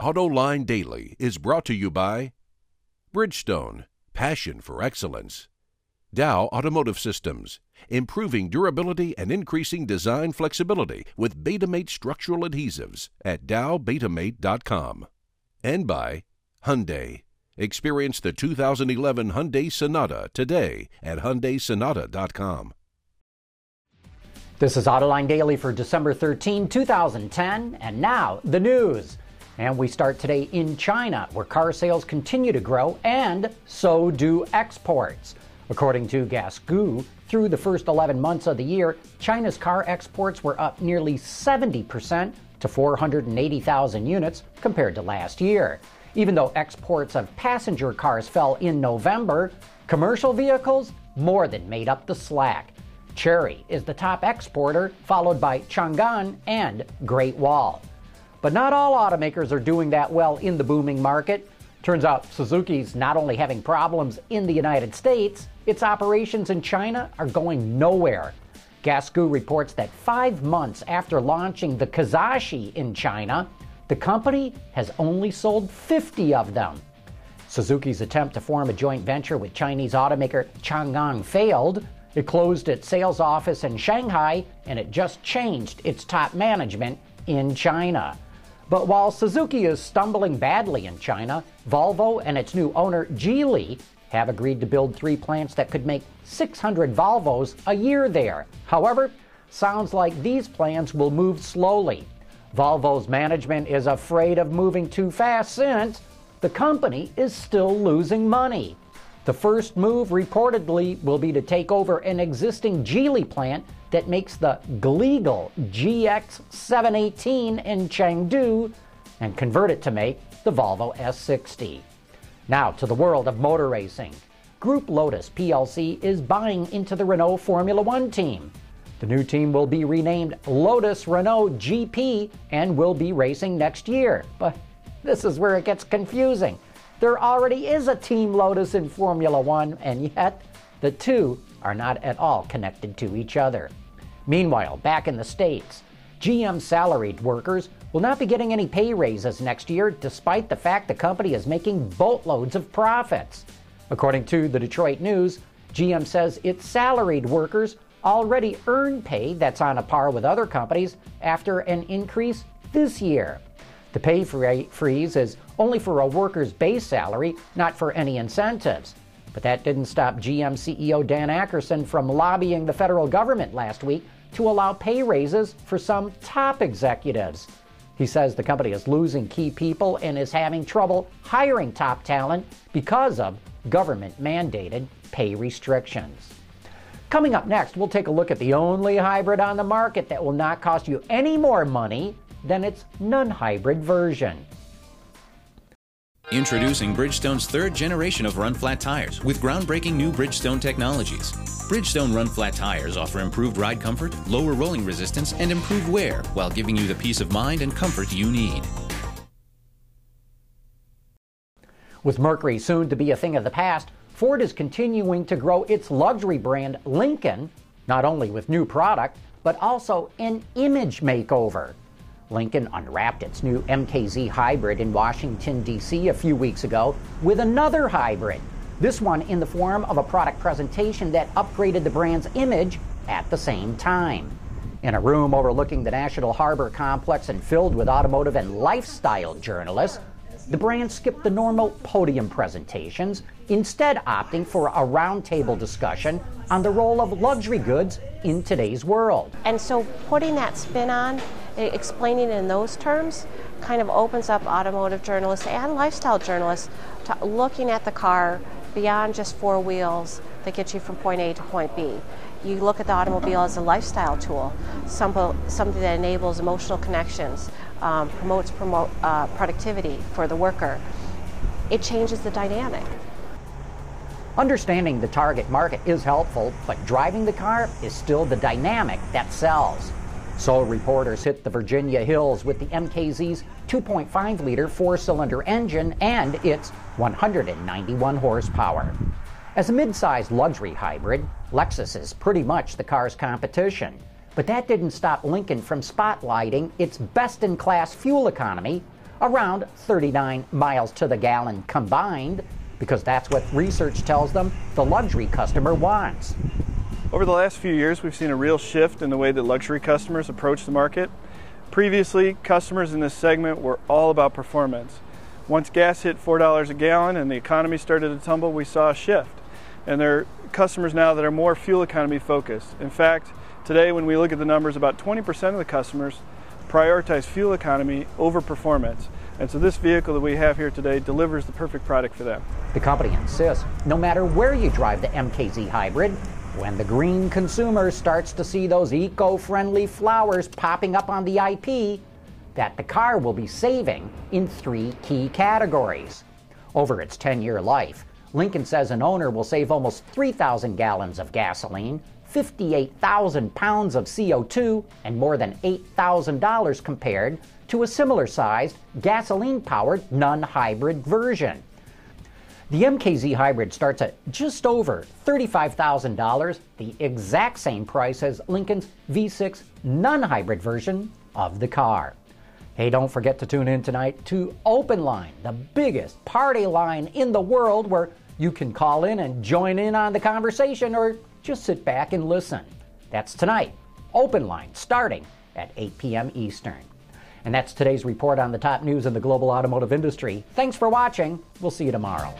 AutoLine Daily is brought to you by Bridgestone, passion for excellence. Dow Automotive Systems, improving durability and increasing design flexibility with Betamate structural adhesives at dowbetamate.com. And by Hyundai. Experience the 2011 Hyundai Sonata today at hyundaisonata.com. This is Autoline Daily for December 13, 2010, and now the news. And we start today in China, where car sales continue to grow, and so do exports. According to Gasgoo, through the first 11 months of the year, China's car exports were up nearly 70% to 480,000 units compared to last year. Even though exports of passenger cars fell in November, commercial vehicles more than made up the slack. Chery is the top exporter, followed by Changan and Great Wall. But not all automakers are doing that well in the booming market. Turns out Suzuki's not only having problems in the United States, its operations in China are going nowhere. Gasgoo reports that five months after launching the Kizashi in China, the company has only sold 50 of them. Suzuki's attempt to form a joint venture with Chinese automaker Changan failed. It closed its sales office in Shanghai and it just changed its top management in China. But while Suzuki is stumbling badly in China, Volvo and its new owner, Geely, have agreed to build three plants that could make 600 Volvos a year there. However, sounds like these plans will move slowly. Volvo's management is afraid of moving too fast since the company is still losing money. The first move reportedly will be to take over an existing Geely plant that makes the Gleagle GX718 in Chengdu and convert it to make the Volvo S60. Now to the world of motor racing. Group Lotus plc is buying into the Renault Formula One team. The new team will be renamed Lotus Renault GP and will be racing next year. But this is where it gets confusing. There already is a Team Lotus in Formula One, and yet the two are not at all connected to each other. Meanwhile, back in the States, GM salaried workers will not be getting any pay raises next year, despite the fact the company is making boatloads of profits. According to the Detroit News, GM says its salaried workers already earn pay that's on a par with other companies after an increase this year. The pay freeze is only for a worker's base salary, not for any incentives. But that didn't stop GM CEO Dan Akerson from lobbying the federal government last week to allow pay raises for some top executives. He says the company is losing key people and is having trouble hiring top talent because of government mandated pay restrictions. Coming up next, we'll take a look at the only hybrid on the market that will not cost you any more money than its non hybrid version. Introducing Bridgestone's third generation of run flat tires with groundbreaking new Bridgestone technologies. Bridgestone run flat tires offer improved ride comfort, lower rolling resistance, and improved wear while giving you the peace of mind and comfort you need. With Mercury soon to be a thing of the past, Ford is continuing to grow its luxury brand Lincoln, not only with new product, but also an image makeover. Lincoln unwrapped its new MKZ hybrid in Washington, D.C. a few weeks ago with another hybrid, this one in the form of a product presentation that upgraded the brand's image at the same time. In a room overlooking the National Harbor complex and filled with automotive and lifestyle journalists, the brand skipped the normal podium presentations, instead opting for a roundtable discussion on the role of luxury goods in today's world. And so putting that spin on, explaining in those terms, kind of opens up automotive journalists and lifestyle journalists to looking at the car beyond just four wheels that get you from point A to point B. You look at the automobile as a lifestyle tool, something that enables emotional connections, um, promotes promote, uh, productivity for the worker. It changes the dynamic. Understanding the target market is helpful, but driving the car is still the dynamic that sells. So reporters hit the Virginia hills with the MKZ's 2.5 liter four cylinder engine and its 191 horsepower. As a mid sized luxury hybrid, Lexus is pretty much the car's competition. But that didn't stop Lincoln from spotlighting its best in class fuel economy around 39 miles to the gallon combined, because that's what research tells them the luxury customer wants. Over the last few years, we've seen a real shift in the way that luxury customers approach the market. Previously, customers in this segment were all about performance. Once gas hit $4 a gallon and the economy started to tumble, we saw a shift. And there are customers now that are more fuel economy focused. In fact, today when we look at the numbers, about 20% of the customers prioritize fuel economy over performance. And so this vehicle that we have here today delivers the perfect product for them. The company insists no matter where you drive the MKZ hybrid, when the green consumer starts to see those eco friendly flowers popping up on the IP, that the car will be saving in three key categories. Over its 10 year life, Lincoln says an owner will save almost 3,000 gallons of gasoline, 58,000 pounds of CO2, and more than $8,000 compared to a similar sized gasoline powered non hybrid version. The MKZ Hybrid starts at just over $35,000, the exact same price as Lincoln's V6 non hybrid version of the car. Hey, don't forget to tune in tonight to Open Line, the biggest party line in the world where you can call in and join in on the conversation or just sit back and listen. That's tonight, Open Line, starting at 8 p.m. Eastern. And that's today's report on the top news in the global automotive industry. Thanks for watching. We'll see you tomorrow.